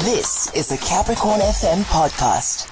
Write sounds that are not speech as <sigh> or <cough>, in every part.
This is the Capricorn FM podcast.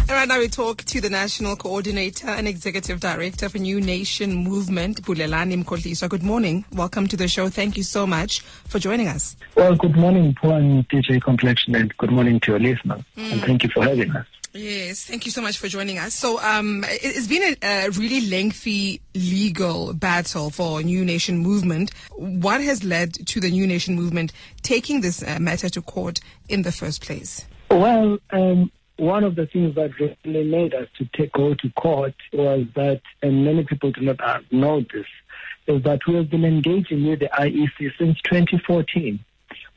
And right now we talk to the National Coordinator and Executive Director for New Nation Movement, Bulelani Mkhohliswa. Good morning. Welcome to the show. Thank you so much for joining us. Well, good morning, Paul and DJ Complexion, and good morning to your listeners. And hmm. thank you for having us. Yes, thank you so much for joining us. So, um, it- it's been a, a really lengthy legal battle for New Nation Movement. What has led to the New Nation Movement taking this uh, matter to court in the first place? Well, um, one of the things that really made us to take, go to court was that, and many people do not know this, is that we have been engaging with the IEC since 2014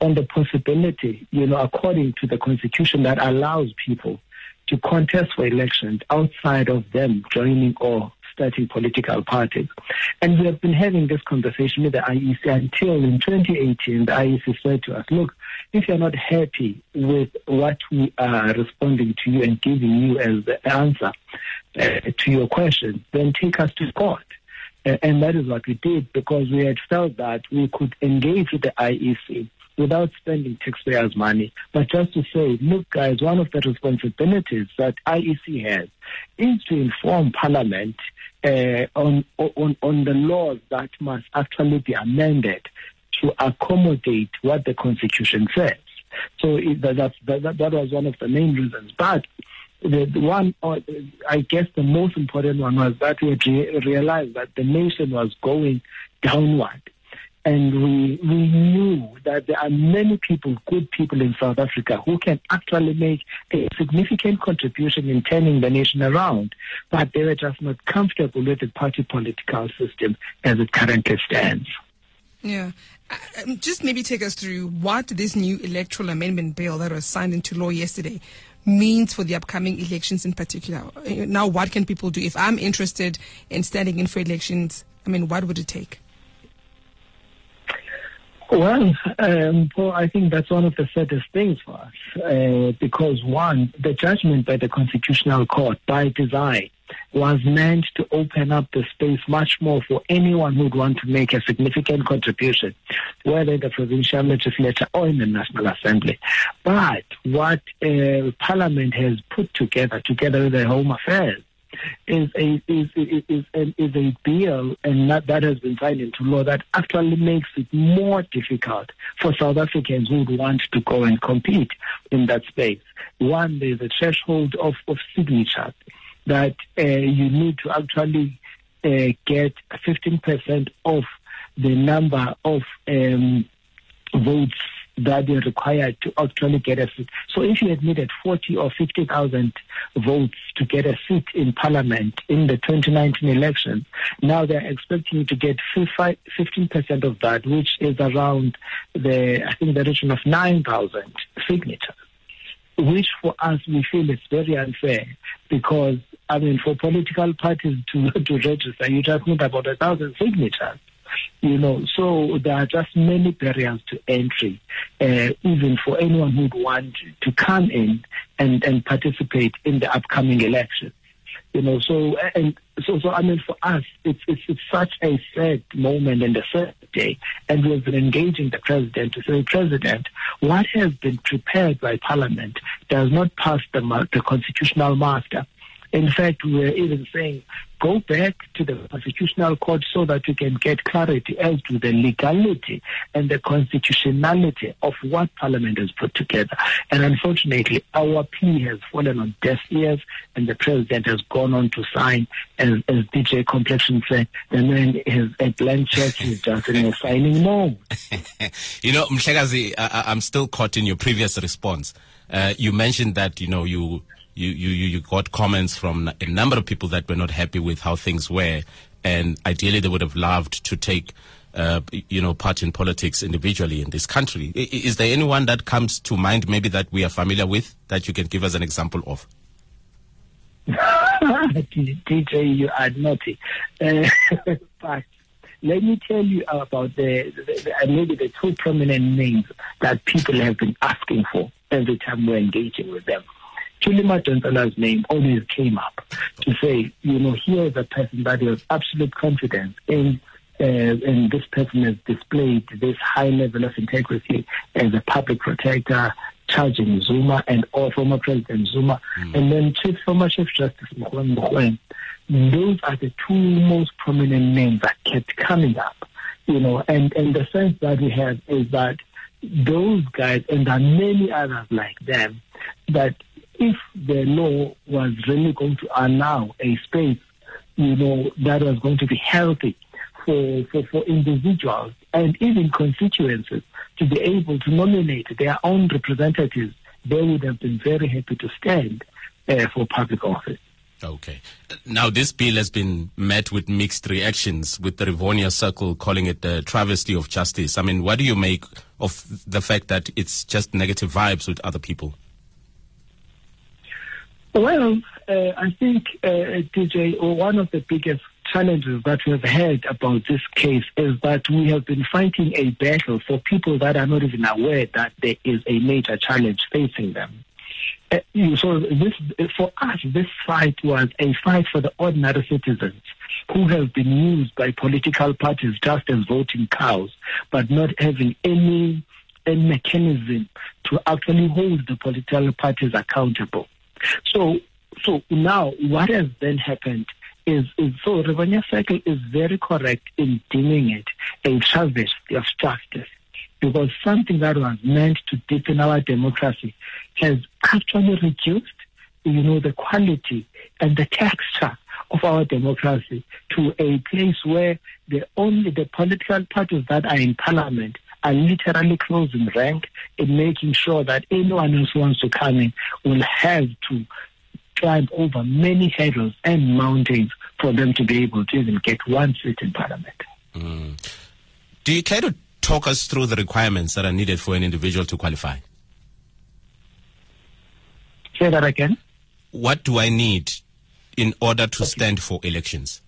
on the possibility, you know, according to the constitution that allows people to contest for elections outside of them joining or starting political parties. And we have been having this conversation with the IEC until in 2018, the IEC said to us, look, if you're not happy with what we are responding to you and giving you as the answer uh, to your question, then take us to court. Uh, and that is what we did because we had felt that we could engage with the IEC without spending taxpayers' money, but just to say, look, guys, one of the responsibilities that IEC has is to inform Parliament uh, on, on on the laws that must actually be amended to accommodate what the Constitution says. So it, that, that, that, that was one of the main reasons. But the, one, uh, I guess the most important one was that we realized that the nation was going downward. And we, we knew that there are many people, good people in South Africa, who can actually make a significant contribution in turning the nation around, but they were just not comfortable with the party political system as it currently stands. Yeah. Uh, um, just maybe take us through what this new electoral amendment bill that was signed into law yesterday means for the upcoming elections in particular. Uh, Now, what can people do? If I'm interested in standing in for elections, I mean, what would it take? Well, um, Paul, I think that's one of the saddest things for us uh, because, one, the judgment by the Constitutional Court by design was meant to open up the space much more for anyone who'd want to make a significant contribution, whether in the provincial legislature or in the National Assembly. But what uh, Parliament has put together, together with the Home Affairs, is a is is is, is, a bill and that, that has been signed into law that actually makes it more difficult for South Africans who would want to go and compete in that space. One, there's a threshold of, of signatures that uh, you need to actually uh, get 15% of the number of um, votes that are required to actually get a seat. So if you had needed 40 or 50,000 votes to get a seat in parliament in the 2019 elections, now they're expecting you to get 15% of that, which is around the, I think the region of 9,000 signatures which for us we feel is very unfair because I mean for political parties to to register you just need about a thousand signatures. You know, so there are just many barriers to entry, uh, even for anyone who'd want to come in and, and participate in the upcoming election. You know, so and so so I mean for us it's it's, it's such a sad moment and a sad day and we've been engaging the president to say, President, what has been prepared by Parliament does not pass the the constitutional master. In fact, we're even saying go back to the constitutional court so that we can get clarity as to the legality and the constitutionality of what Parliament has put together. And unfortunately, our plea has fallen on deaf ears, and the president has gone on to sign, as, as DJ Complexion said, the man has a blank check, he's just in a signing mode. <laughs> you know, Mhlekazi, I, I'm still caught in your previous response. Uh, you mentioned that, you know, you, you, you, you got comments from a number of people that were not happy with how things were. And ideally, they would have loved to take, uh, you know, part in politics individually in this country. Is there anyone that comes to mind, maybe that we are familiar with, that you can give us an example of? <laughs> DJ, you are naughty. Uh, <laughs> but let me tell you about the, the, the maybe the two prominent names that people have been asking for every time we're engaging with them. Thuli Madonsela's name always came up to say, you know, here is a person that has absolute confidence in uh, and this person has displayed this high level of integrity as a public protector, charging Zuma and or former President Zuma, and then Chief, former Chief Justice Mogoeng. Those are the two most prominent names that kept coming up, you know, and, and the sense that we have is that those guys, and there are many others like them, that if the law was really going to allow a space, you know, that was going to be healthy for, for, for individuals and even constituencies to be able to nominate their own representatives, they would have been very happy to stand uh, for public office. Okay. Now, this bill has been met with mixed reactions, with the Rivonia Circle calling it a travesty of justice. I mean, what do you make of the fact that it's just negative vibes with other people? Well, uh, I think, uh, DJ, one of the biggest challenges that we've had about this case is that we have been fighting a battle for people that are not even aware that there is a major challenge facing them. Uh, so this, for us, this fight was a fight for the ordinary citizens who have been used by political parties just as voting cows, but not having any, any mechanism to actually hold the political parties accountable. So, so now what has then happened is, is so Rivonia Circle is very correct in deeming it a travesty of justice because something that was meant to deepen our democracy has actually reduced, you know, the quality and the texture of our democracy to a place where the only the political parties that are in parliament are literally closing rank in making sure that anyone else who wants to come in will have to climb over many hurdles and mountains for them to be able to even get one seat in parliament. Mm. Do you care to talk us through the requirements that are needed for an individual to qualify? Say that again. What do I need in order to stand for elections?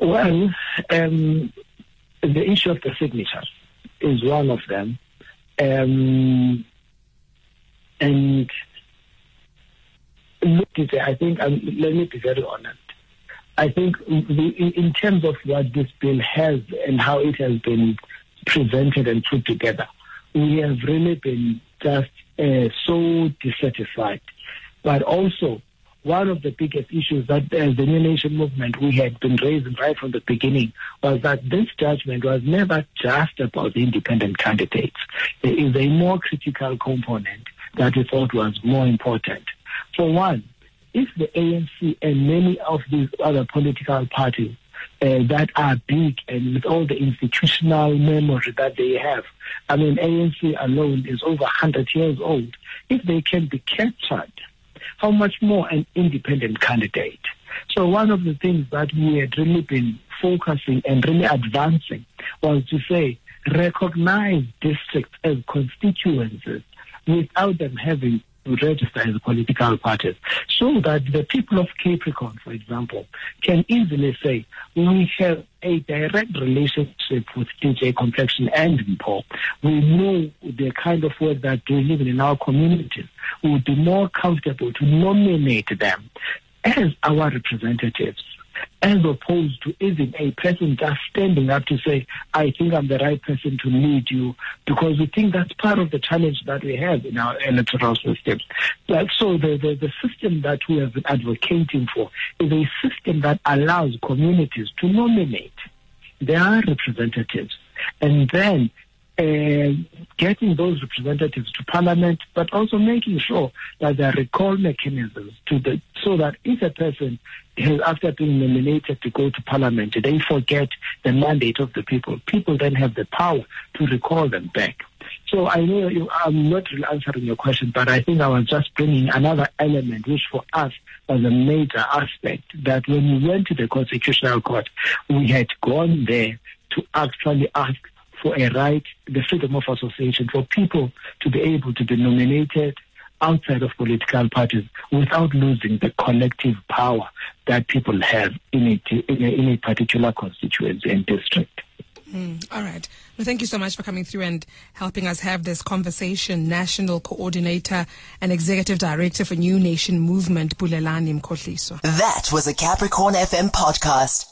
Well, um, the issue of the signature is one of them. Um, and look, I think, um, let me be very honest. I think in terms of what this bill has and how it has been presented and put together, we have really been just uh, so dissatisfied. But also, one of the biggest issues that as the New Nation movement we had been raising right from the beginning was that this judgment was never just about the independent candidates. There is a more critical component that we thought was more important. For one, if the ANC and many of these other political parties uh, that are big and with all the institutional memory that they have, I mean, ANC alone is over 100 years old. If they can be captured, how much more an independent candidate? So one of the things that we had really been focusing and really advancing was to say, recognize districts as constituencies without them having to register as political parties so that the people of Capricorn, for example, can easily say, we have a direct relationship with DJ Complexion and Mpho. We know the kind of work that they live in our communities. We would be more comfortable to nominate them as our representatives as opposed to even a person just standing up to say, I think I'm the right person to lead you, because we think that's part of the challenge that we have in our electoral system. But so the, the, the system that we have been advocating for is a system that allows communities to nominate their representatives and then Um, getting those representatives to parliament, but also making sure that there are recall mechanisms to the so that if a person has, after being nominated to go to parliament, they forget the mandate of the people. People then have the power to recall them back. So I know you, I'm not really answering your question, but I think I was just bringing another element, which for us was a major aspect. That when we went to the Constitutional Court, we had gone there to actually ask for a right, the freedom of association, for people to be able to be nominated outside of political parties without losing the collective power that people have in a, in a, in a particular constituency and district. Mm, all right. Well, thank you so much for coming through and helping us have this conversation. National Coordinator and Executive Director for New Nation Movement, Bulelani Mkhohliswa. That was a Capricorn FM podcast.